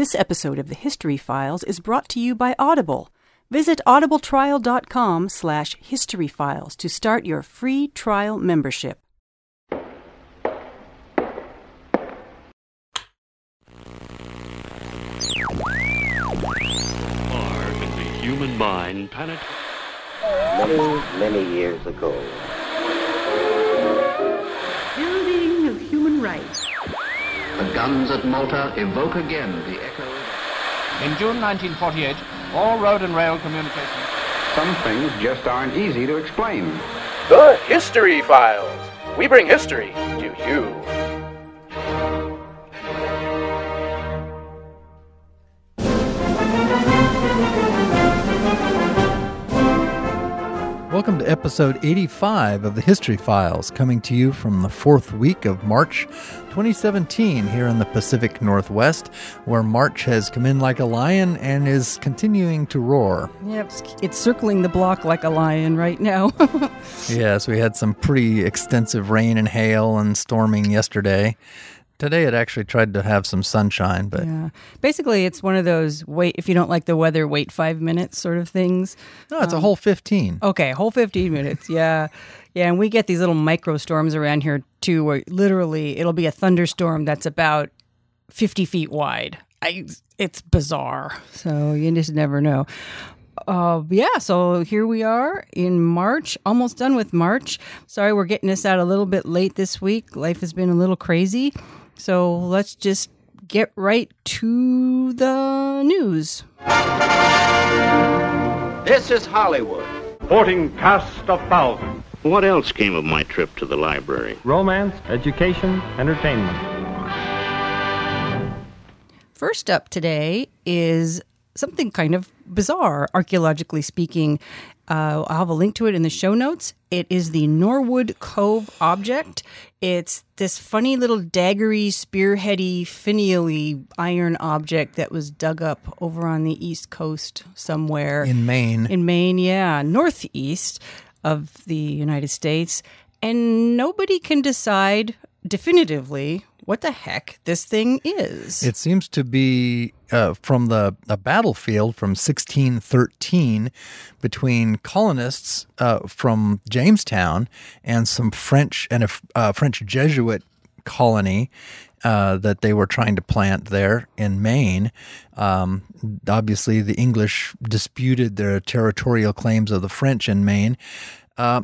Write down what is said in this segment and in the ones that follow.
This episode of the History Files is brought to you by Audible. Visit audibletrial.com slash historyfiles to start your free trial membership. Far in the human mind penetrate. many, many years ago. The guns at Malta evoke again the echoes. In June 1948, all road and rail communications. Some things just aren't easy to explain. The History Files. We bring history to you. Episode 85 of the History Files, coming to you from the fourth week of March 2017 here in the Pacific Northwest, where March has come in like a lion and is continuing to roar. Yep, it's- it's circling the block like a lion right now. Yes, we had some pretty extensive rain and hail and storming yesterday. Today it actually tried to have some sunshine, but yeah. Basically, it's one of those wait, if you don't like the weather, wait five minutes sort of things. no, it's a whole 15. Okay, whole 15 minutes. Yeah. Yeah, and we get these little micro storms around here too, where literally it'll be a thunderstorm that's about 50 feet wide. I, it's bizarre. So you just never know. Uh, yeah, so here we are in March, almost done with March. Sorry, we're getting this out a little bit late this week. Life has been a little crazy. So let's just get right to the news. This is Hollywood. Sporting cast of thousands. What else came of my trip to the library? Romance, education, entertainment. First up today is something kind of bizarre, archaeologically speaking. Uh, I'll have a link to it in the show notes. It is the Norwood Cove object. It's this funny little daggery, spearheady, finially iron object that was dug up over on the east coast somewhere In Maine. in Maine, yeah, northeast of the United States, and nobody can decide definitively what the heck this thing is. It seems to be uh, from the a battlefield from 1613 between colonists uh, from Jamestown and some French and a uh, French Jesuit colony uh, that they were trying to plant there in Maine. Um, obviously, the English disputed their territorial claims of the French in Maine. Uh,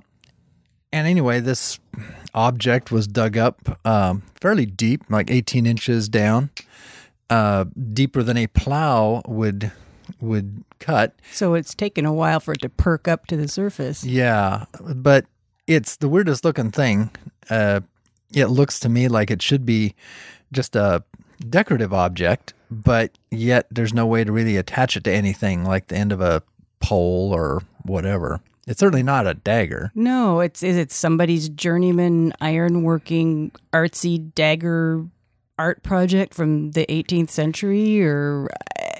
and anyway, this object was dug up um, fairly deep, like 18 inches down, uh, deeper than a plow would would cut. so it's taken a while for it to perk up to the surface. Yeah, but it's the weirdest looking thing. Uh, it looks to me like it should be just a decorative object, but yet there's no way to really attach it to anything, like the end of a pole or whatever. It's certainly not a dagger. No, it's is it somebody's journeyman ironworking artsy dagger art project from the 18th century or uh,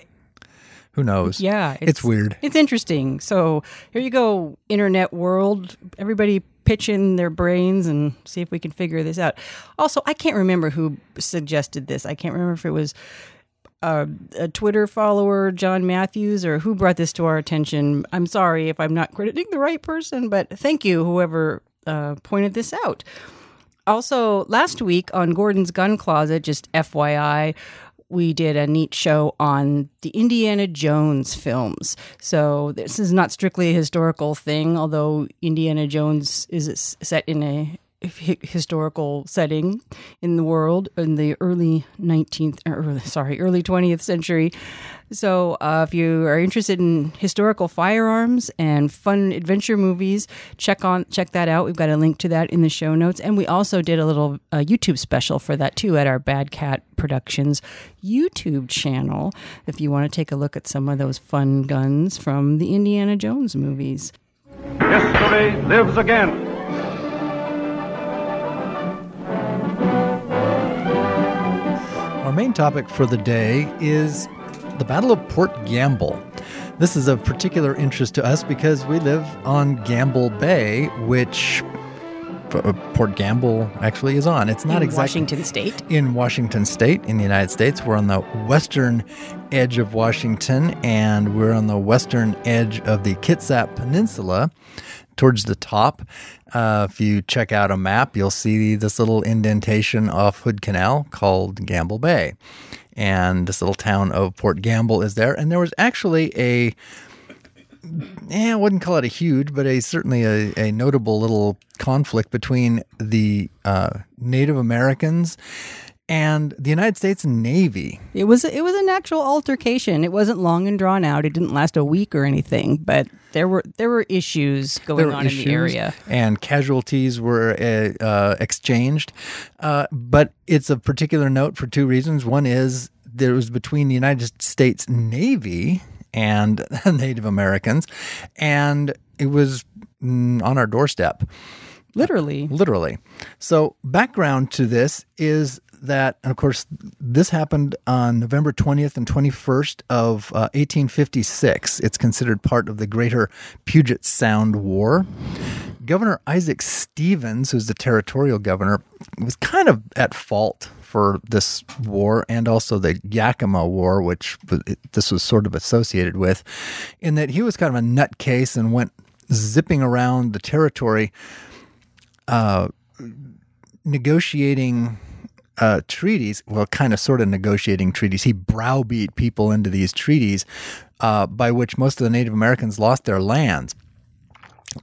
Who knows? yeah, it's weird. It's interesting. So here you go, internet world. Everybody pitch in their brains and see if we can figure this out. Also, I can't remember who suggested this. I can't remember if it was uh, a Twitter follower, John Matthews, or who brought this to our attention. I'm sorry if I'm not crediting the right person, but thank you, whoever uh, pointed this out. Also, last week on Gordon's Gun Closet, just FYI, we did a neat show on the Indiana Jones films. So this is not strictly a historical thing, although Indiana Jones is set in a historical setting in the world in the early 19th or early- sorry early 20th century. So uh, if you are interested in historical firearms and fun adventure movies check on check that out. We've got a link to that in the show notes. And we also did a little uh, youtube special for that too at our bad cat productions youtube channel if you want to take a look at some of those fun guns from the indiana jones movies. History lives again. Main topic for the day is the Battle of Port Gamble. This is of particular interest to us because we live on Gamble Bay, which uh, Port Gamble actually is on. It's not in exactly Washington State. in Washington State in the United States. We're on the western edge of Washington and we're on the western edge of the Kitsap Peninsula towards the top. Uh, if you check out a map, you'll see this little indentation off Hood Canal called Gamble Bay. And this little town of Port Gamble is there. And there was actually a yeah, I wouldn't call it a huge, but a certainly a, a notable little conflict between the uh, Native Americans and the United States Navy. It was it was an actual altercation. It wasn't long and drawn out. It didn't last a week or anything, but there were there were issues going were on in the area. and casualties were uh, uh, exchanged. Uh, but it's of particular note for two reasons. One is there was between the United States Navy and Native Americans, and it was mm, on our doorstep. Literally. literally. So, background to this is that, and of course, this happened on November 20th and 21st of uh, 1856. It's considered part of the Greater Puget Sound War. Governor Isaac Stevens, who's the territorial governor, was kind of at fault for this war and also the Yakima War, which this was sort of associated with, in that he was kind of a nutcase and went zipping around the territory negotiating uh, treaties, well, kind of sort of negotiating treaties. He browbeat people into these treaties uh, by which most of the Native Americans lost their lands.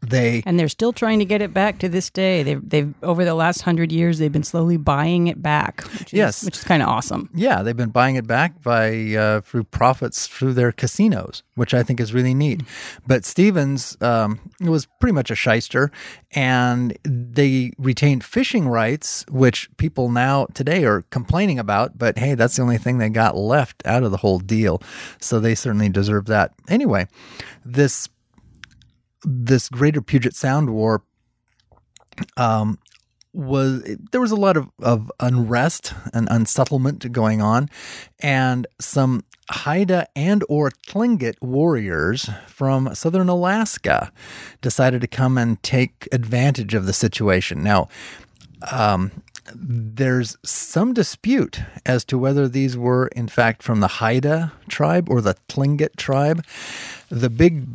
They And they're still trying to get it back to this day. They've, they've over the last hundred years, they've been slowly buying it back. Which is, Yes. which is kind of awesome. Yeah, they've been buying it back by uh, through profits through their casinos, which I think is really neat. But Stevens um, was pretty much a shyster, and they retained fishing rights, which people now today are complaining about. But hey, that's the only thing they got left out of the whole deal, so they certainly deserve that. Anyway, this this Greater Puget Sound War was there was a lot of, of unrest and unsettlement going on and some haida and or tlingit warriors from southern alaska decided to come and take advantage of the situation. Now um, there's some dispute as to whether these were in fact from the haida tribe or the tlingit tribe. The big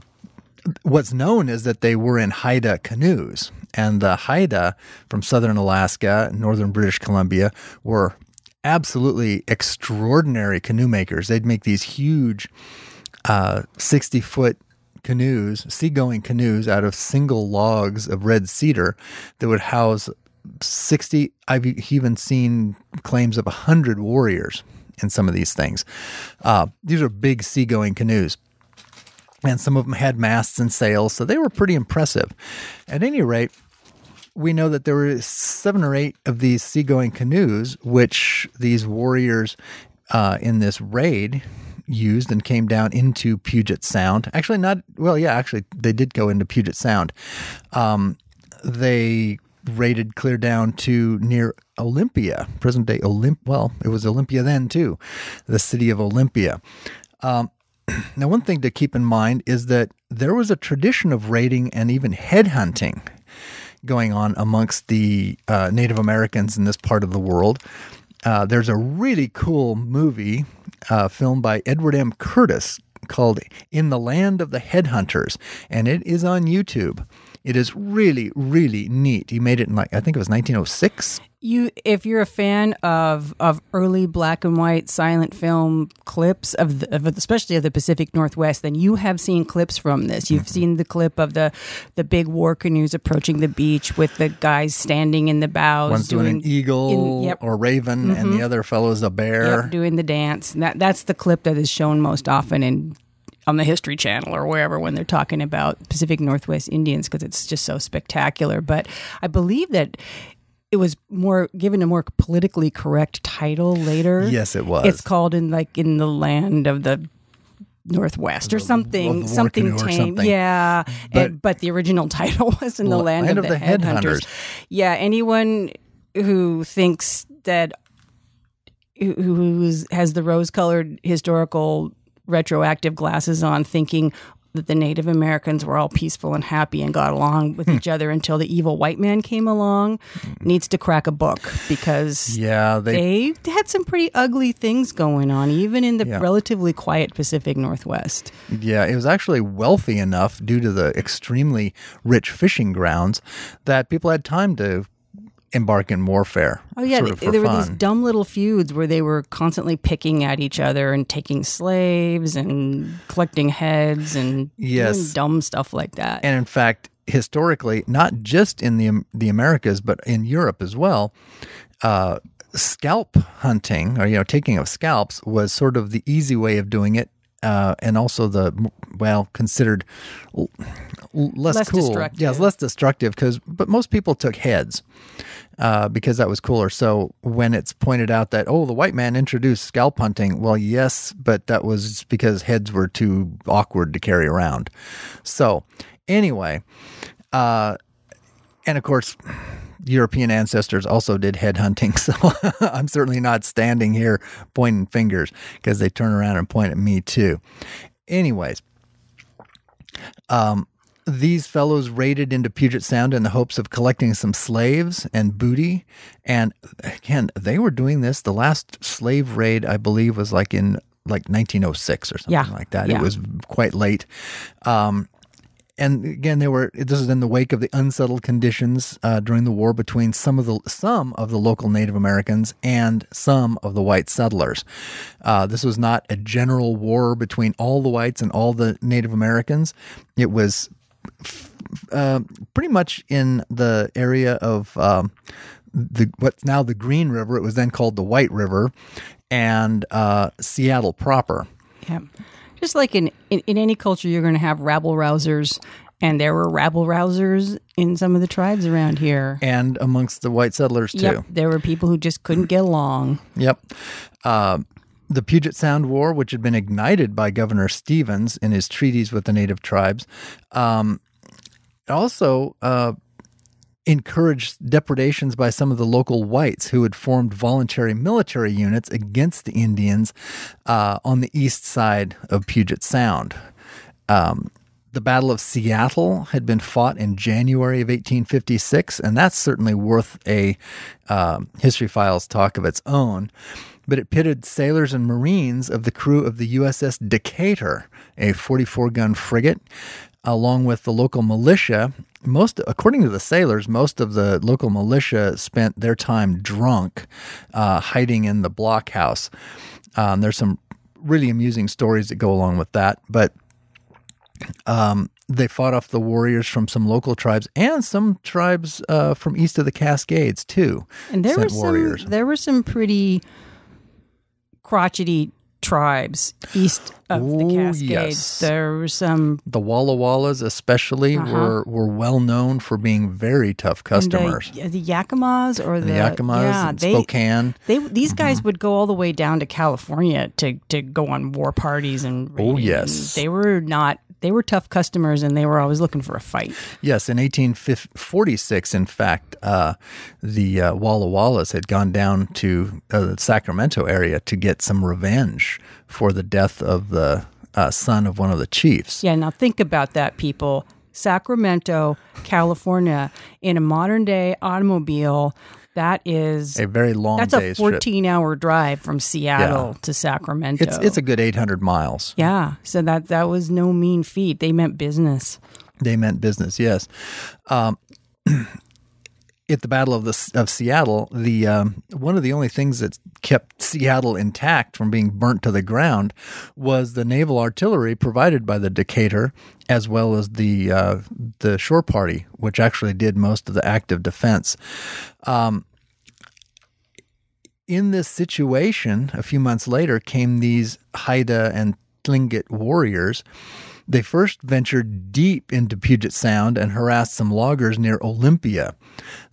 what's known is that they were in Haida canoes, and the Haida from southern Alaska, and northern British Columbia, were absolutely extraordinary canoe makers. They'd make these huge, sixty foot canoes, seagoing canoes out of single logs of red cedar that would house sixty. I've even seen claims of hundred warriors in some of these things. Uh, these are big seagoing canoes and some of them had masts and sails, so they were pretty impressive. At any rate, we know that there were seven or eight of these seagoing canoes, which these warriors uh, in this raid used and came down into Puget Sound. Actually, not well. Yeah, actually, they did go into Puget Sound. Um, they raided clear down to near Olympia, present day Olymp. Well, it was Olympia then too, the city of Olympia. Now, one thing to keep in mind is that there was a tradition of raiding and even headhunting going on amongst the uh, Native Americans in this part of the world. Uh, there's a really cool movie uh, filmed by Edward M. Curtis called In the Land of the Headhunters, and it is on YouTube. It is really, really neat. He made it in like, I think it was 1906. You, if you're a fan of of early black and white silent film clips of, the, of especially of the Pacific Northwest, then you have seen clips from this. You've mm-hmm. seen the clip of the the big war canoes approaching the beach with the guys standing in the bows, One's doing, an eagle in- yep. or raven, and the mm-hmm. other fellow's a bear. Yep, doing the dance. And That that's the clip that is shown most often in on the History Channel or wherever when they're talking about Pacific Northwest Indians because it's just so spectacular. But I believe that it was more given a more politically correct title later. Yes, it was. It's called in like in the land of the Northwest or something, of the something tame. something. Yeah, But- and, but the original title was in the land, of, the, headhunters. Yeah, anyone who thinks that who has the rose-colored historical retroactive glasses on, thinking that the Native Americans were all peaceful and happy and got along with hmm. each other until the evil white man came along needs to crack a book because Yeah, they, they had some pretty ugly things going on, even in the Yeah. relatively quiet Pacific Northwest. yeah, it was actually wealthy enough due to the extremely rich fishing grounds that people had time to embark in warfare. Oh yeah, sort of there were these dumb little feuds where they were constantly picking at each other and taking slaves and collecting heads and Yes. doing dumb stuff like that. And in fact, historically, not just in the the Americas, but in Europe as well, uh, scalp hunting or you know taking of scalps was sort of the easy way of doing it, uh, and also the well considered l- less, Less cool. destructive. Yeah, it's less destructive because but most people took heads. Uh, because that was cooler. So when it's pointed out that oh the white man introduced scalp hunting, well yes, but that was because heads were too awkward to carry around. So anyway, uh, and of course, European ancestors also did headhunting. So I'm certainly not standing here pointing fingers because they turn around and point at me too. Anyways, um, these fellows raided into Puget Sound in the hopes of collecting some slaves and booty. And again, they were doing this. The last slave raid, I believe, was like in like 1906 or something Yeah, like that. yeah. It was quite late. Um, and again, they were. This is in the wake of the unsettled conditions uh, during the war between some of the some of the local Native Americans and some of the white settlers. Uh, this was not a general war between all the whites and all the Native Americans. It was uh, pretty much in the area of um, the what's now the Green River. It was then called the White River, and uh, Seattle proper. Yeah. Just like in, in, in any culture, you're going to have rabble rousers, and there were rabble rousers in some of the tribes around here. And amongst the white settlers too. Yep, there were people who just couldn't get along. Yep. Uh, the Puget Sound War, which had been ignited by Governor Stevens in his treaties with the native tribes, um, also uh, encouraged depredations by some of the local whites who had formed voluntary military units against the Indians uh, on the east side of Puget Sound. Um, the Battle of Seattle had been fought in January of 1856, and that's certainly worth a um, History Files talk of its own. But it pitted sailors and Marines of the crew of the USS Decatur, a 44 gun frigate, along with the local militia. Most, according to the sailors, most of the local militia spent their time drunk, uh, hiding in the blockhouse. Um, there's some really amusing stories that go along with that, but um, they fought off the warriors from some local tribes and some tribes uh, from east of the Cascades too. And there were warriors. some there were some pretty crotchety tribes east of the Cascades. yes. There were some The Walla Wallas, especially, Uh-huh. were were well known for being very tough customers. The, the Yakimas or the, the Yakimas yeah, and they, Spokane. They these Mm-hmm. guys would go all the way down to California to to go on war parties and Oh, yes. and they were not they were tough customers and they were always looking for a fight. Yes, in 1846, in fact, uh, the uh, Walla Wallas had gone down to uh, the Sacramento area to get some revenge for the death of the uh, son of one of the chiefs. Yeah, now think about that, people. Sacramento, California, in a modern day automobile, that is A very long that's a day's trip. 14 hour drive from Seattle to Sacramento. It's it's a good 800 miles. yeah, so that that was no mean feat. They meant business. They meant business, yes. Um, at the Battle of the of Seattle, the um, one of the only things that kept Seattle intact from being burnt to the ground was the naval artillery provided by the Decatur, as well as the uh, the shore party, which actually did most of the active defense. Um, in this situation, a few months later, came these Haida and Tlingit warriors. They first ventured deep into Puget Sound and harassed some loggers near Olympia.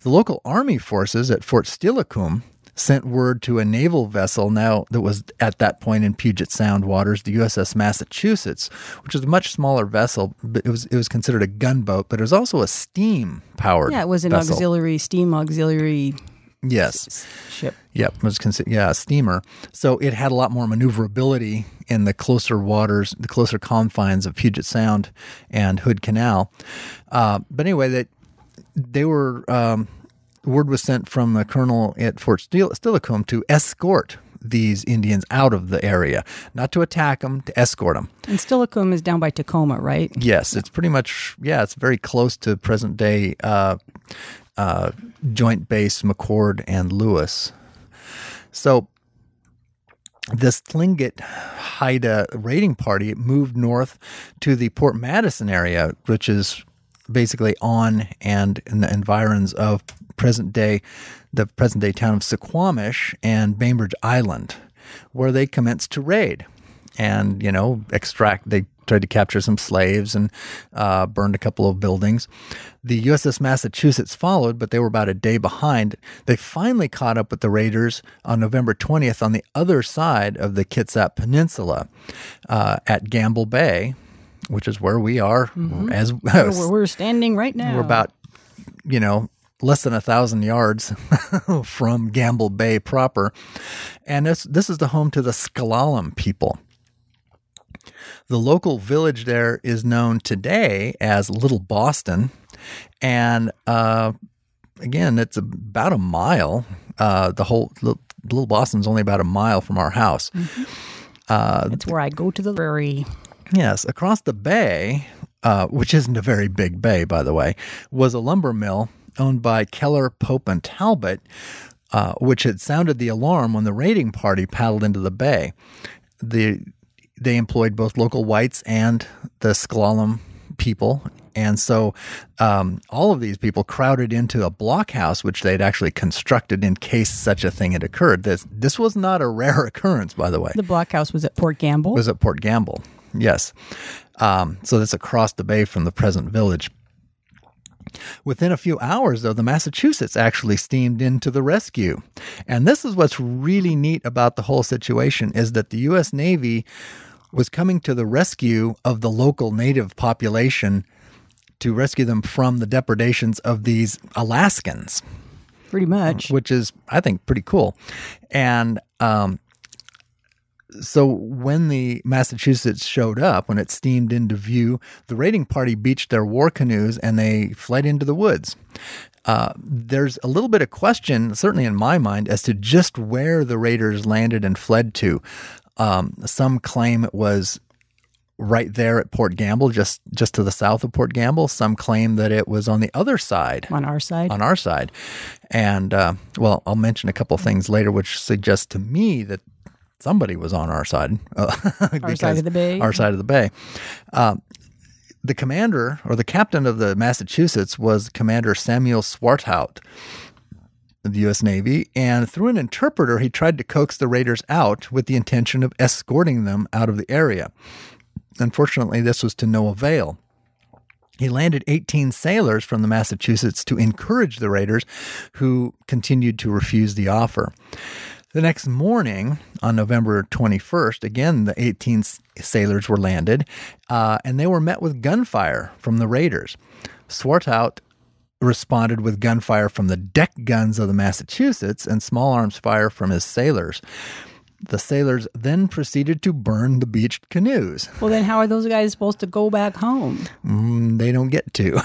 The local army forces at Fort Steilacoom sent word to a naval vessel now that was at that point in Puget Sound waters, the USS Massachusetts, which was a much smaller vessel, but it was it was considered a gunboat, but it was also a steam powered. Yeah, it was an auxiliary steam auxiliary Yes. ship. Yep, was considered yeah a steamer. So it had a lot more maneuverability in the closer waters, the closer confines of Puget Sound and Hood Canal. Uh, but anyway, that they were um, word was sent from the colonel at Fort Steilacoom to escort these Indians out of the area, not to attack them, to escort them. And Steilacoom is down by Tacoma, right? Yes, it's pretty much yeah, it's very close to present day uh, uh, Joint Base McChord and Lewis. So this Tlingit Haida raiding party moved north to the Port Madison area, which is basically on and in the environs of present day, the present day town of Suquamish and Bainbridge Island, where they commenced to raid and you know extract. They tried to capture some slaves and uh, burned a couple of buildings. The USS Massachusetts followed, but they were about a day behind. They finally caught up with the raiders on November 20th on the other side of the Kitsap Peninsula uh, at Gamble Bay, which is where we are. As Where we're standing right now. we're about, you know, less than a thousand yards from Gamble Bay proper, and this this is the home to the S'Klallam people. The local village there is known today as Little Boston, and uh, again, it's about a mile. Uh, the whole Little Boston's only about a mile from our house. It's where I go to the prairie. Yes, across the bay, uh, which isn't a very big bay, by the way, was a lumber mill owned by Keller, Pope, and Talbot, uh, which had sounded the alarm when the raiding party paddled into the bay. The they employed both local whites and the S'Klallam people. And so um, all of these people crowded into a blockhouse, which they'd actually constructed in case such a thing had occurred. This this was not a rare occurrence, by the way The blockhouse was at Port Gamble. was at Port Gamble. Yes. Um, so that's across the bay from the present village. Within a few hours, though, the Massachusetts actually steamed in to the rescue. And this is what's really neat about the whole situation is that the U.S. Navy was coming to the rescue of the local native population to rescue them from the depredations of these Alaskans Pretty much. which is I think pretty cool. And um, so when the Massachusetts showed up, when it steamed into view, the raiding party beached their war canoes and they fled into the woods. Uh, there's a little bit of question, certainly in my mind, as to just where the raiders landed and fled to. Um, some claim it was right there at Port Gamble, just just to the south of Port Gamble. Some claim that it was on the other side on our side. on our side. And uh, well, I'll mention a couple things later, which suggest to me that somebody was on our side. uh, because- side of the bay. Our side of the bay. Uh, the commander or the captain of the Massachusetts was Commander Samuel Swartwout of the U.S. Navy, and through an interpreter, he tried to coax the raiders out with the intention of escorting them out of the area. Unfortunately, this was to no avail. He landed 18 sailors from the Massachusetts to encourage the raiders, who continued to refuse the offer. The next morning, on November 21st, again, the 18 sailors were landed, uh, and they were met with gunfire from the raiders. Swartwout responded with gunfire from the deck guns of the Massachusetts and small arms fire from his sailors. The sailors then proceeded to burn the beached canoes. well, then how are those guys supposed to go back home? Mm, they don't get to.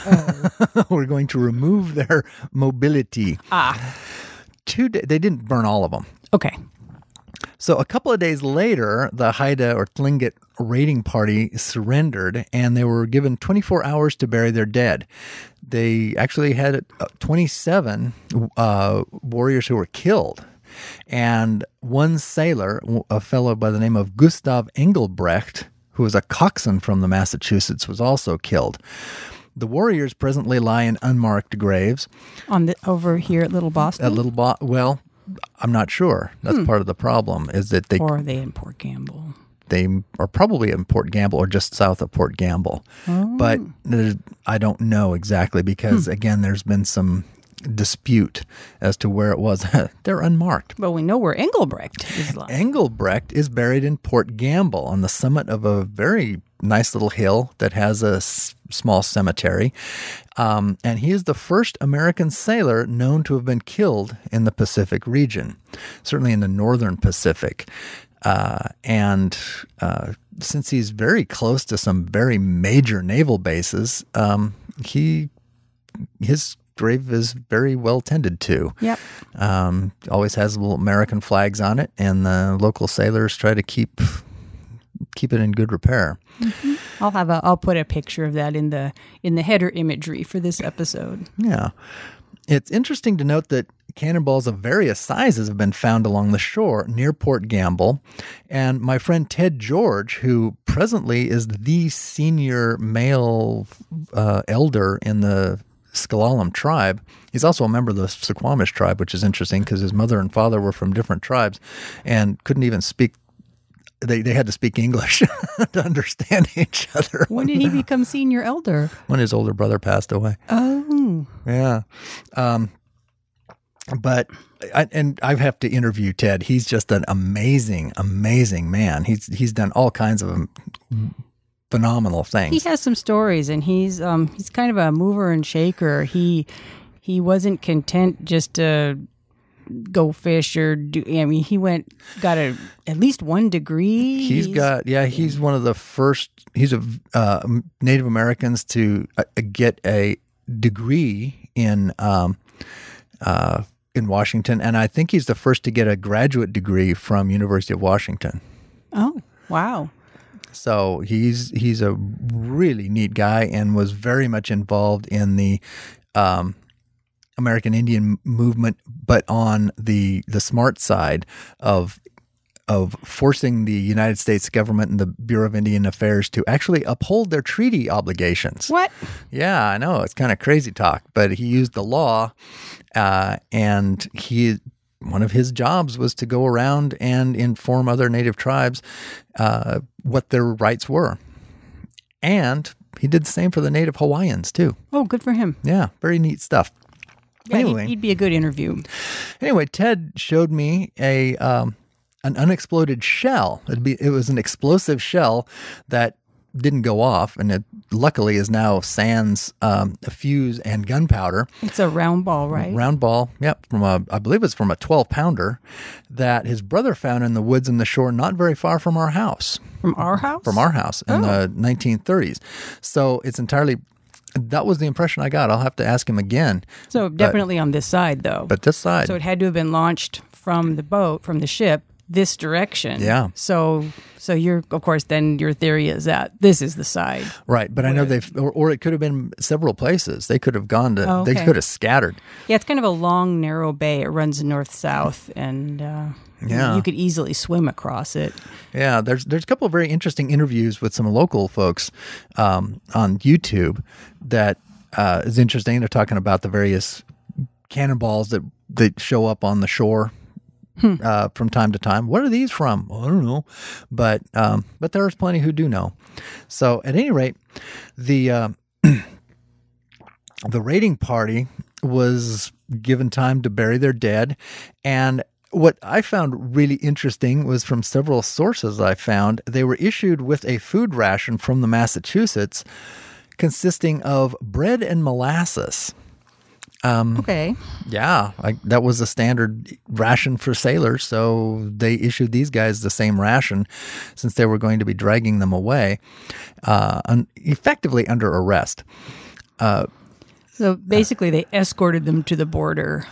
We're going to remove their mobility. Ah, Two da- they didn't burn all of them. okay. So a couple of days later, the Haida or Tlingit raiding party surrendered, and they were given 24 hours to bury their dead. They actually had uh, 27 uh, warriors who were killed, and one sailor, a fellow by the name of Gustav Engelbrecht, who was a coxswain from the Massachusetts, was also killed. The warriors presently lie in unmarked graves On the over here at Little Boston, at Little Bo- Well, I'm not sure. That's part of the problem. Is that they or are they in Port Gamble? They are probably in Port Gamble or just south of Port Gamble, but I don't know exactly because again, there's been some dispute as to where it was. They're unmarked. Well, we know where Engelbrecht is. lying. Engelbrecht is buried in Port Gamble on the summit of a very nice little hill that has a s- small cemetery. Um, and he is the first American sailor known to have been killed in the Pacific region, certainly in the northern Pacific. Uh, and uh, since he's very close to some very major naval bases, um, he his grave is very well tended to. Yep. Um, always has little American flags on it, and the local sailors try to keep keep it in good repair. I'll have a I'll put a picture of that in the in the header imagery for this episode. Yeah. It's interesting to note that cannonballs of various sizes have been found along the shore near Port Gamble. And my friend Ted George, who presently is the senior male uh, elder in the S'Klallam tribe, he's also a member of the Suquamish tribe, which is interesting because his mother and father were from different tribes and couldn't even speak. They, they had to speak English to understand each other When did he become senior elder? when his older brother passed away. Oh, Yeah. Um, but I, and I have to interview Ted. He's just an amazing, amazing man. He's he's done all kinds of phenomenal things. he has some stories, and he's um he's kind of a mover and shaker. He he wasn't content just to go fish or do. I mean, he went got a at least one degree. He's got yeah. He's one of the first. He's a uh, Native Americans to uh, get a degree in um, uh, in Washington, and I think he's the first to get a graduate degree from University of Washington. Oh wow. So he's he's a really neat guy and was very much involved in the um, American Indian movement, but on the the smart side of of forcing the United States government and the Bureau of Indian Affairs to actually uphold their treaty obligations. What? Yeah, I know it's kind of crazy talk, but he used the law, uh, and he one of his jobs was to go around and inform other native tribes uh, what their rights were, and he did the same for the native Hawaiians too. Oh, good for him. Yeah, very neat stuff. Yeah, he'd- Anyway. he'd, be a good interview. Anyway, Ted showed me a um, an unexploded shell. It'd be, it was an explosive shell that didn't go off, and it luckily is now sans um, fuse and gunpowder. It's a round ball, right? Round ball, yep, from a I believe it's from a twelve pounder that his brother found in the woods in the shore, not very far from our house, From our house. from our house in the 1930s. So it's entirely. That was the impression I got. I'll have to ask him again. So definitely on this side, though. But this side, so it had to have been launched from the boat, from the ship, this direction. Yeah. So, so you're, of course, then your theory is that this is the side. Right, but I know they've, or, or it could have been several places. They could have gone to, Oh, they could have scattered. Yeah, it's kind of a long, narrow bay. It runs north south, and uh, Yeah. you could easily swim across it. Yeah, there's there's a couple of very interesting interviews with some local folks um, on YouTube that uh, is interesting. They're talking about the various cannonballs that that show up on the shore. Uh, from time to time, what are these from? Well, I don't know, but um, but there's plenty who do know. So at any rate, the uh, the raiding party was given time to bury their dead. And what I found really interesting was from several sources I found, they were issued with a food ration from the Massachusetts consisting of bread and molasses. Um, okay. Yeah, I, that was a standard ration for sailors. So they issued these guys the same ration since they were going to be dragging them away, uh, un- effectively under arrest. Uh, so basically, they escorted them to the border.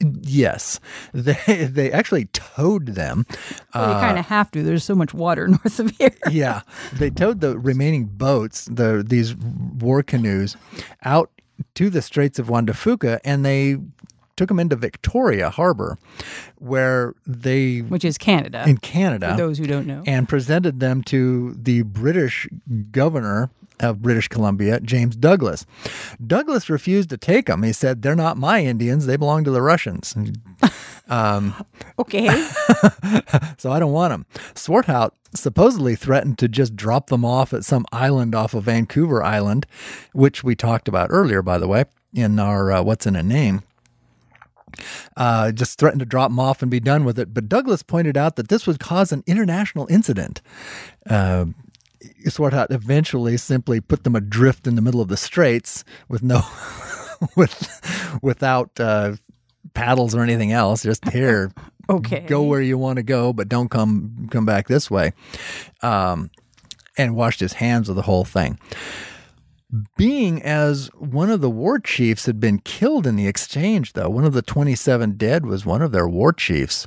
Yes, they they actually towed them. Well, you uh, kind of have to. There's so much water north of here. yeah, they towed the remaining boats, the these war canoes, out to the Straits of Juan de Fuca, and they took them into Victoria Harbor, where they Which is Canada. in Canada. For those who don't know. and presented them to the British governor of British Columbia, James Douglas. Douglas refused to take them. He said, "They're not my Indians; they belong to the Russians." okay. so I don't want them. Swartwout supposedly threatened to just drop them off at some island off of Vancouver Island, which we talked about earlier, by the way, in our uh, What's in a Name. Uh, just threatened to drop them off and be done with it. But Douglas pointed out that this would cause an international incident. Uh, Swartwout eventually simply put them adrift in the middle of the straits with no, with, without uh, paddles or anything else. Just here, Okay. go where you want to go, but don't come come back this way. Um, and washed his hands of the whole thing. Being as one of the war chiefs had been killed in the exchange, though, one of the 27 dead was one of their war chiefs.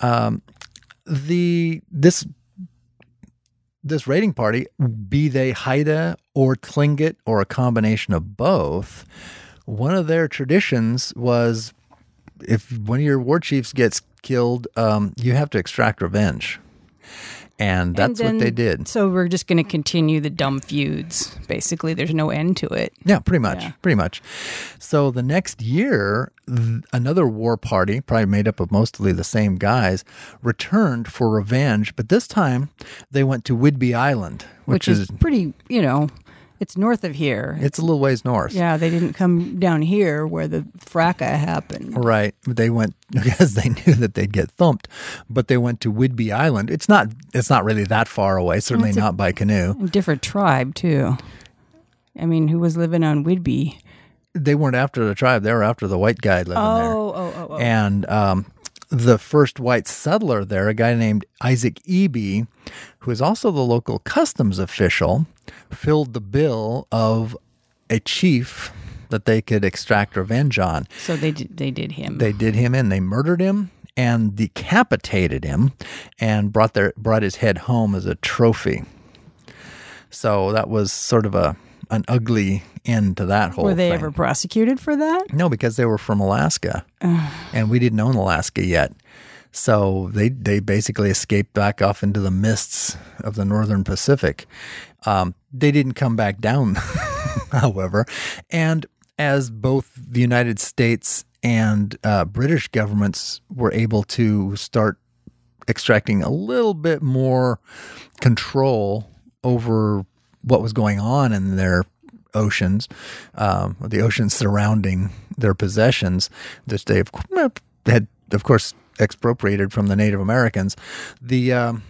Um, the this this raiding party, be they Haida or Tlingit or a combination of both, one of their traditions was if one of your war chiefs gets killed, um, you have to extract revenge. And that's And what they did. So we're just going to continue the dumb feuds. Basically, there's no end to it. Yeah, pretty much. Yeah. Pretty much. So the next year, th- another war party, probably made up of mostly the same guys, returned for revenge. But this time, they went to Whidbey Island, which, which, is, pretty, you know, it's north of here. it's a little ways north. yeah, they didn't come down here where the fracas happened. Right. They went because they knew that they'd get thumped, but they went to Whidbey Island. It's not. It's not really that far away. Certainly a- not by canoe. Different tribe too. I mean, who was living on Whidbey? They weren't after the tribe. They were after the white guy living there. Oh, oh, oh, oh. And um, the first white settler there, a guy named Isaac Ebey, who is also the local customs official, filled the bill of a chief that they could extract revenge on. So they did, they did him. They did him and They murdered him and decapitated him, and brought their brought his head home as a trophy. So that was sort of a an ugly end to that whole. Were they thing. ever prosecuted for that? No, because they were from Alaska, and we didn't own Alaska yet. So they they basically escaped back off into the mists of the northern Pacific. Um, they didn't come back down, however, and as both the United States and uh, British governments were able to start extracting a little bit more control over what was going on in their oceans, um, the oceans surrounding their possessions, that they had, of course, expropriated from the Native Americans. The um,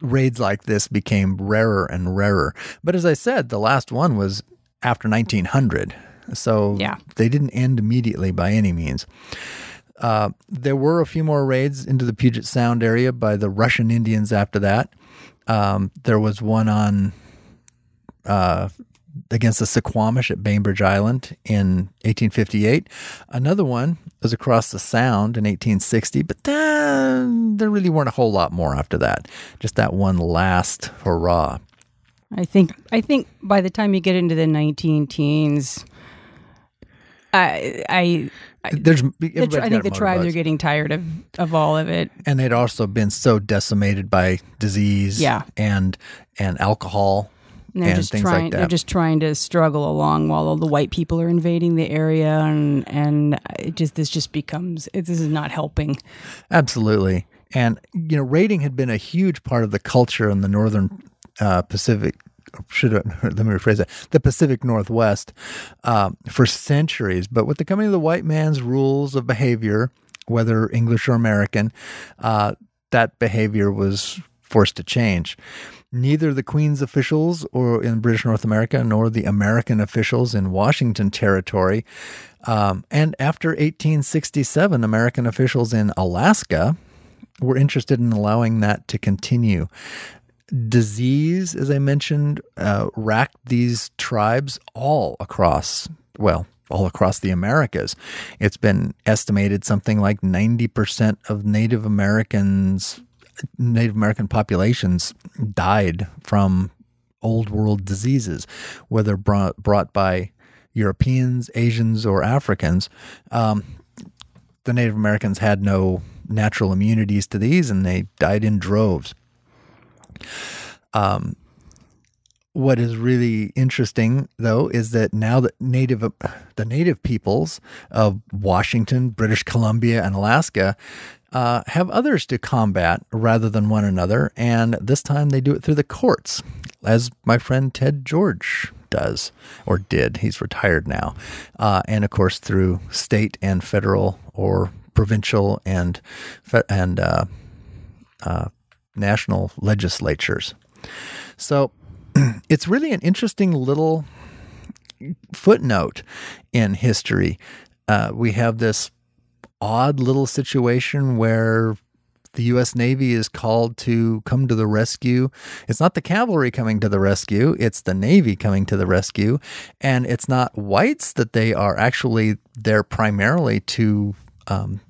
raids like this became rarer and rarer. But as I said, the last one was after 1900. So Yeah. they didn't end immediately by any means. Uh, there were a few more raids into the Puget Sound area by the Russian Indians after that. Um, there was one on uh, against the Suquamish at Bainbridge Island in 1858. Another one was across the Sound in 1860, but then there really weren't a whole lot more after that. Just that one last hurrah. I think I think by the time you get into the 19 teens, I I, I There's the, tri- I think the tribes are getting tired of of all of it. and they'd also been so decimated by disease Yeah. and and alcohol And they're and just trying like they're just trying to struggle along while all the white people are invading the area and and it just this just becomes it, this is not helping. Absolutely. And, you know, raiding had been a huge part of the culture in the northern uh, Pacific. Should I, let me rephrase that the Pacific Northwest um, for centuries. But with the coming of the white man's rules of behavior, whether English or American, uh, that behavior was forced to change. Neither the Queen's officials or in British North America nor the American officials in Washington Territory, um, and after 1867, American officials in Alaska were interested in allowing that to continue. Disease, as I mentioned, uh, racked these tribes all across, well, all across the Americas. It's been estimated something like 90% of Native Americans, Native American populations died from old world diseases, whether brought, brought by Europeans, Asians, or Africans. Um, the Native Americans had no natural immunities to these and they died in droves. Um, what is really interesting, though, is that now that native the native peoples of Washington, British Columbia, and Alaska uh, have others to combat rather than one another, and this time they do it through the courts, as my friend Ted George does or did. He's retired now, uh, and of course through state and federal or provincial and and uh, uh, national legislatures. So it's really an interesting little footnote in history. Uh, we have this odd little situation where the U.S. Navy is called to come to the rescue. It's not the cavalry coming to the rescue, it's the Navy coming to the rescue. And it's not whites that they are actually there primarily to. Um,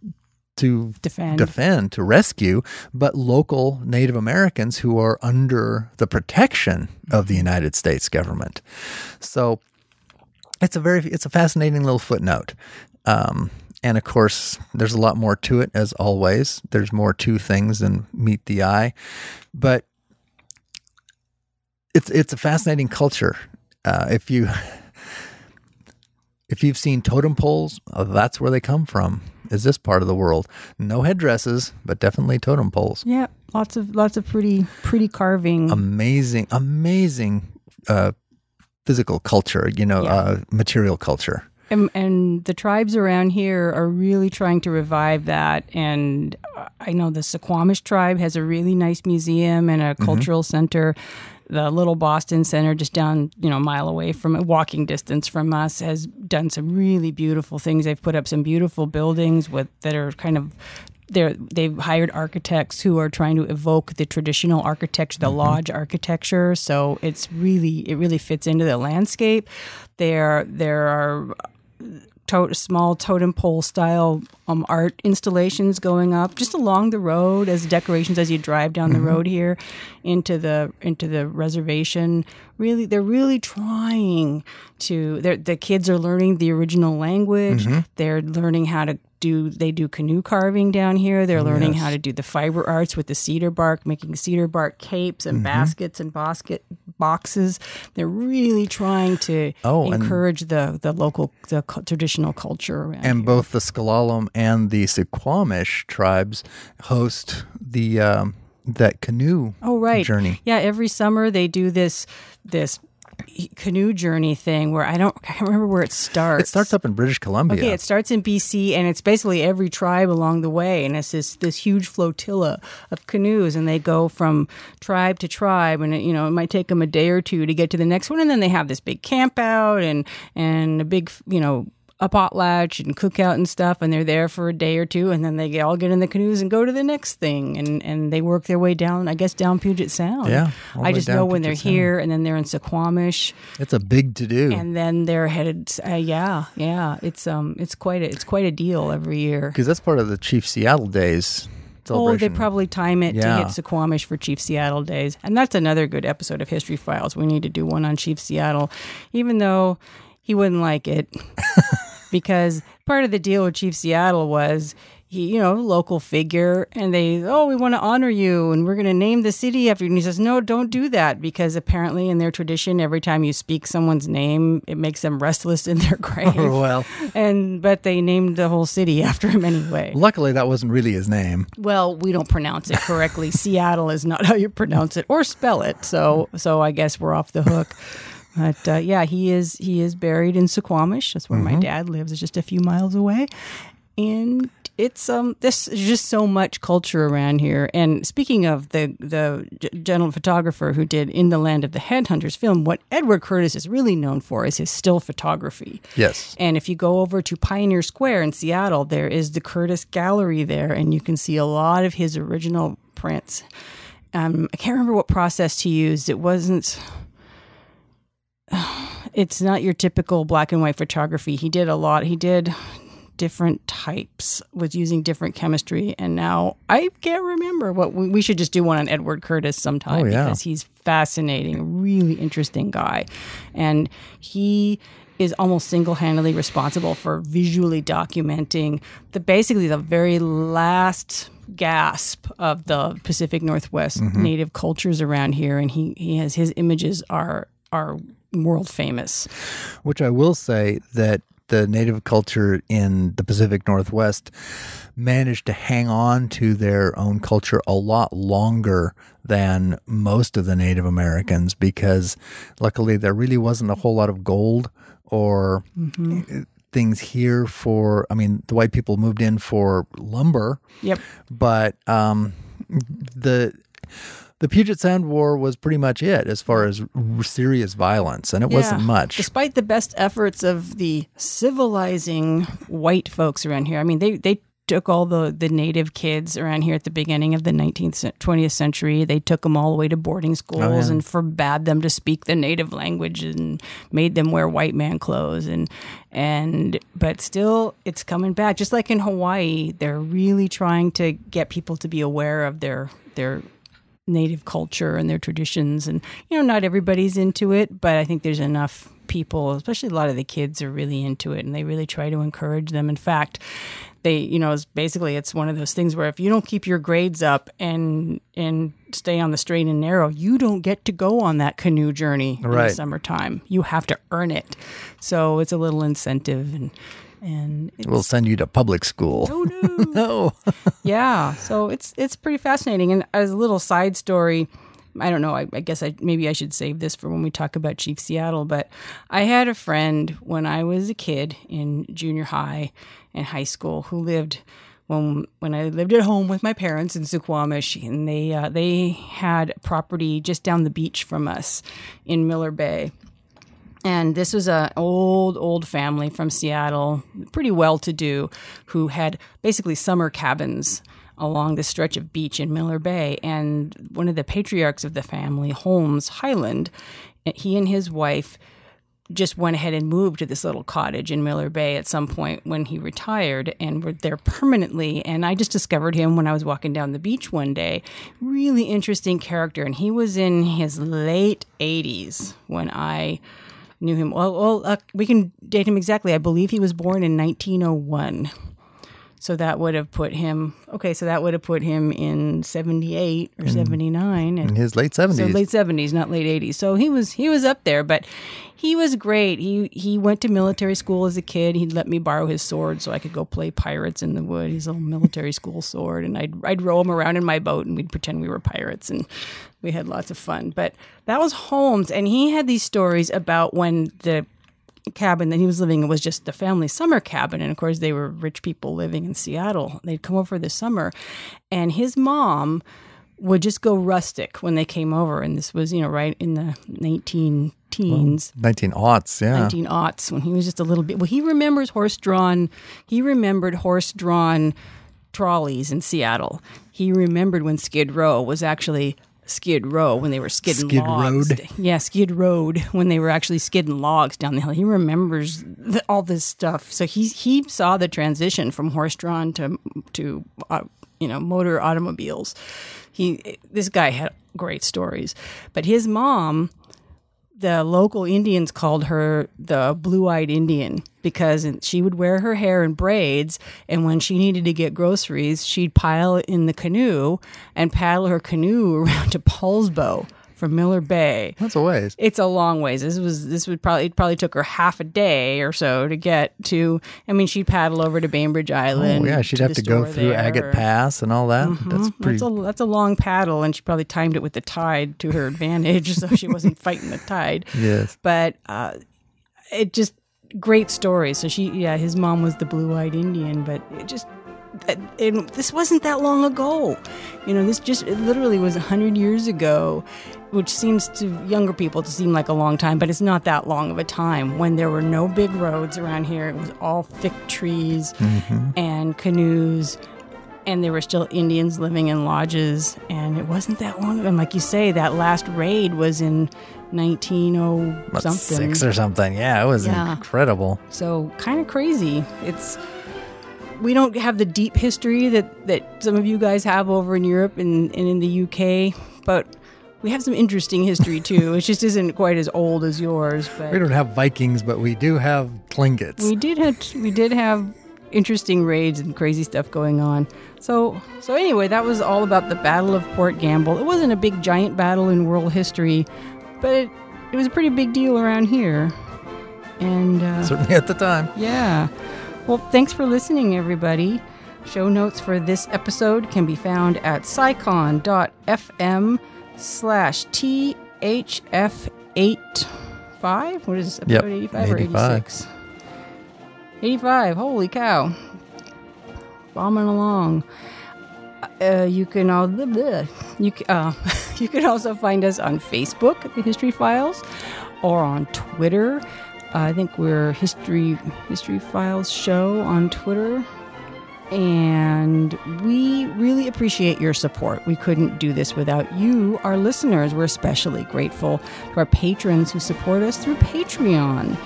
to Defend. defend, to rescue, but local Native Americans who are under the protection of the United States government. So it's a very it's a fascinating little footnote. Um, and of course, there's a lot more to it as always. There's more to things than meet the eye, but it's it's a fascinating culture. Uh, if you if you've seen totem poles, uh, that's where they come from. Is this part of the world? No headdresses, but definitely totem poles. Yeah, lots of lots of pretty pretty carving. Amazing, amazing uh, physical culture. You know, Yeah. uh, material culture. And, and the tribes around here are really trying to revive that. And I know the Suquamish tribe has a really nice museum and a mm-hmm. cultural center. The Little Boston Center, just down you know a mile away from a walking distance from us, has done some really beautiful things. They've put up some beautiful buildings with that are kind of. They're, they've hired architects who are trying to evoke the traditional architecture, the mm-hmm. lodge architecture. So it's really it really fits into the landscape. There there are to- small totem pole style um, art installations going up just along the road as decorations as you drive down the road here into the into the reservation. Really, they're really trying to. The kids are learning the original language. They're learning how to do. They do canoe carving down here. They're learning how to do the fiber arts with the cedar bark, making cedar bark capes and baskets and basket boxes. They're really trying to Oh, encourage the the local the traditional culture and here. both the S'Klallam and the Suquamish tribes host the um, that canoe oh right journey. yeah every summer they do this this canoe journey thing where I don't I can't remember where it starts. It starts up in British Columbia. Okay, it starts in BC, and it's basically every tribe along the way, and it's this this huge flotilla of canoes, and they go from tribe to tribe, and it, you know it might take them a day or two to get to the next one, and then they have this big camp out and and a big you know a potlatch and cookout and stuff, and they're there for a day or two, and then they all get in the canoes and go to the next thing, and and they work their way down, I guess, down Puget Sound. Yeah, I just know when Puget they're Sound. here, and then they're in Suquamish it's a big to do and then they're headed uh, yeah yeah it's um it's quite a it's quite a deal every year. Because that's part of the Chief Seattle Days oh they probably time it Yeah. to hit Suquamish for Chief Seattle days. And that's another good episode of History Files. We need to do one on Chief Seattle. Even though he wouldn't like it because part of the deal with Chief Seattle was he, you know, local figure, and they, oh, we want to honor you, and we're going to name the city after you. And he says, no, don't do that, because apparently in their tradition, every time you speak someone's name, it makes them restless in their grave. Oh, well, and but they named the whole city after him anyway. luckily that wasn't really his name. Well, we don't pronounce it correctly. Seattle is not how you pronounce it or spell it. So, so I guess we're off the hook. But uh, yeah, he is he is buried in Suquamish. That's where my dad lives. It's just a few miles away, and it's um this is just so much culture around here. And speaking of the the g- gentleman photographer who did In the Land of the Headhunters film, what Edward Curtis is really known for is his still photography. Yes. And if you go over to Pioneer Square in Seattle, there is the Curtis Gallery there, and you can see a lot of his original prints. Um, I can't remember what process he used. It wasn't. It's not your typical black and white photography. He did a lot. He did different types with using different chemistry, and now I can't remember what we, we should just do one on Edward Curtis sometime Oh, yeah. because he's fascinating, really interesting guy, and he is almost single-handedly responsible for visually documenting the basically the very last gasp of the Pacific Northwest mm-hmm. native cultures around here and he, he has his images are are world famous. Which I will say that the native culture in the Pacific Northwest managed to hang on to their own culture a lot longer than most of the Native Americans because luckily there really wasn't a whole lot of gold or things here for I mean the white people moved in for lumber Yep. but um, the the Puget Sound War was pretty much it as far as r- serious violence, and it wasn't much. Despite the best efforts of the civilizing white folks around here. I mean, they, they took all the, the native kids around here at the beginning of the 19th, cen- 20th century. They took them all the way to boarding schools Oh, yeah. and forbade them to speak the native language and made them wear white man clothes. And, and, but still, it's coming back. Just like in Hawaii, they're really trying to get people to be aware of their, their, native culture and their traditions and you know not everybody's into it but i think there's enough people especially a lot of the kids are really into it and they really try to encourage them. In fact they you know it's basically it's one of those things where if you don't keep your grades up and and stay on the straight and narrow you don't get to go on that canoe journey in the summertime. You have to earn it. So it's a little incentive and and it's, we'll send you to public school. oh no No. yeah so it's it's pretty fascinating and as a little side story i don't know I, I guess i maybe i should save this for when we talk about chief seattle but i had a friend when i was a kid in junior high and high school who lived when when I lived at home with my parents in Suquamish, and they uh, they had property just down the beach from us in Miller Bay, and this was an old old family from Seattle, pretty well to do, who had basically summer cabins along the stretch of beach in Miller Bay. And one of the patriarchs of the family, Holmes Highland, he and his wife just went ahead and moved to this little cottage in Miller Bay at some point when he retired and were there permanently. And I just discovered him when I was walking down the beach one day. Really interesting character. And he was in his late 80s when I knew him. Well, well uh, we can date him exactly. I believe he was born in 1901. So that would have put him, okay, so that would have put him in 78 or 79. In his late 70s. So late seventies, not late eighties. So he was he was up there, but he was great. He he went to military school as a kid. He'd let me borrow his sword so I could go play pirates in the wood. His little military school sword, and I'd I'd row him around in my boat, and we'd pretend we were pirates, and we had lots of fun. But that was Holmes, and he had these stories about when the cabin that he was living in was just the family summer cabin. And of course, they were rich people living in Seattle. They'd come over this summer, and his mom would just go rustic when they came over. And this was, you know, right in the 19 teens. 19 aughts, yeah. 19 aughts when he was just a little bit. Well, he remembers horse drawn, he remembered horse drawn trolleys in Seattle. He remembered when Skid Row was actually Skid Row when they were skidding Skid logs. Road. Yeah, Skid Road when they were actually skidding logs down the hill. He remembers the, all this stuff. So he he saw the transition from horse drawn to to uh, you know motor automobiles. He this guy had great stories, but his mom the local Indians called her the blue eyed Indian because she would wear her hair in braids. And when she needed to get groceries, she'd pile it in the canoe and paddle her canoe around to Poulsbo from Miller Bay. That's a ways. It's a long ways. This was this would probably it probably took her half a day or so to get to. I mean, she'd paddle over to Bainbridge Island. Oh, yeah, she'd to have to go through there. Agate Pass and all that. That's pretty. That's a that's a long paddle, and she probably timed it with the tide to her advantage, so she wasn't fighting the tide. Yes. But uh, it just great story. So she, yeah, his mom was the blue-eyed Indian, but it just. And this wasn't that long ago, you know. This just it literally was a hundred years ago, which seems to younger people to seem like a long time, but it's not that long of a time. When there were no big roads around here, it was all thick trees mm-hmm. and canoes and there were still Indians living in lodges, and it wasn't that long ago. And like you say, that last raid was in 1900 What, something. six or something. Yeah, it was Yeah. incredible. So kind of crazy. It's we don't have the deep history that that some of you guys have over in Europe and, and in the UK, but we have some interesting history too. it just isn't quite as old as yours. But We don't have Vikings, but we do have Tlingits. we did have we did have interesting raids and crazy stuff going on. So so anyway, that was all about the Battle of Port Gamble. It wasn't a big giant battle in world history, but it, it was a pretty big deal around here. And uh, Certainly at the time. yeah. Well, thanks for listening, everybody. Show notes for this episode can be found at csicon.fm slash THF85. What is this, Yep, 85 or 86? 85. Holy cow. Bombing along. Uh, you can all you uh, you can also find us on Facebook, the History Files, or on Twitter. I think we're History History Files Show on Twitter. And we really appreciate your support. We couldn't do this without you, our listeners. We're especially grateful to our patrons who support us through Patreon.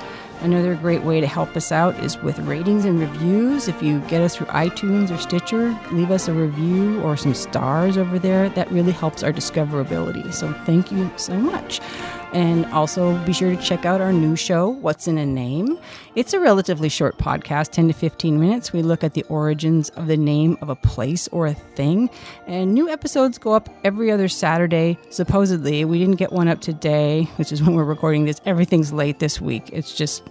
Another great way to help us out is with ratings and reviews. If you get us through iTunes or Stitcher, leave us a review or some stars over there. That really helps our discoverability. So thank you so much. And also be sure to check out our new show, What's in a Name. It's a relatively short podcast, 10 to 15 minutes. We look at the origins of the name of a place or a thing. And new episodes go up every other Saturday, supposedly. We didn't get one up today, which is when we're recording this. Everything's late this week. It's just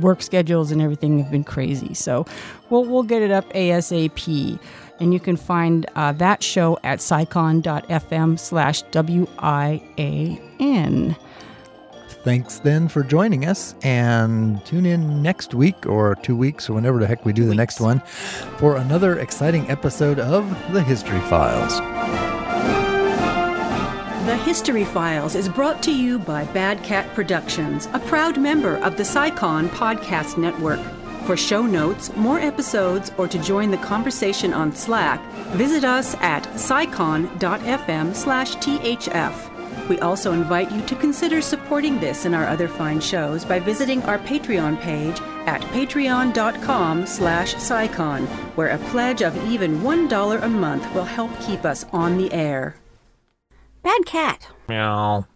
work schedules and everything have been crazy. So we'll, we'll get it up ASAP. And you can find uh, that show at csicon.fm slash W-I-A-N. Thanks then for joining us, and tune in next week or two weeks or whenever the heck we do the next one for another exciting episode of the History Files. The History Files is brought to you by Bad Cat Productions, a proud member of the CSICON Podcast Network. For show notes, more episodes, or to join the conversation on Slack, visit us at csicon.fm slash thf. We also invite you to consider supporting this and our other fine shows by visiting our Patreon page at patreon.com slash csicon, where a pledge of even $1 a month will help keep us on the air. Bad cat. Meow.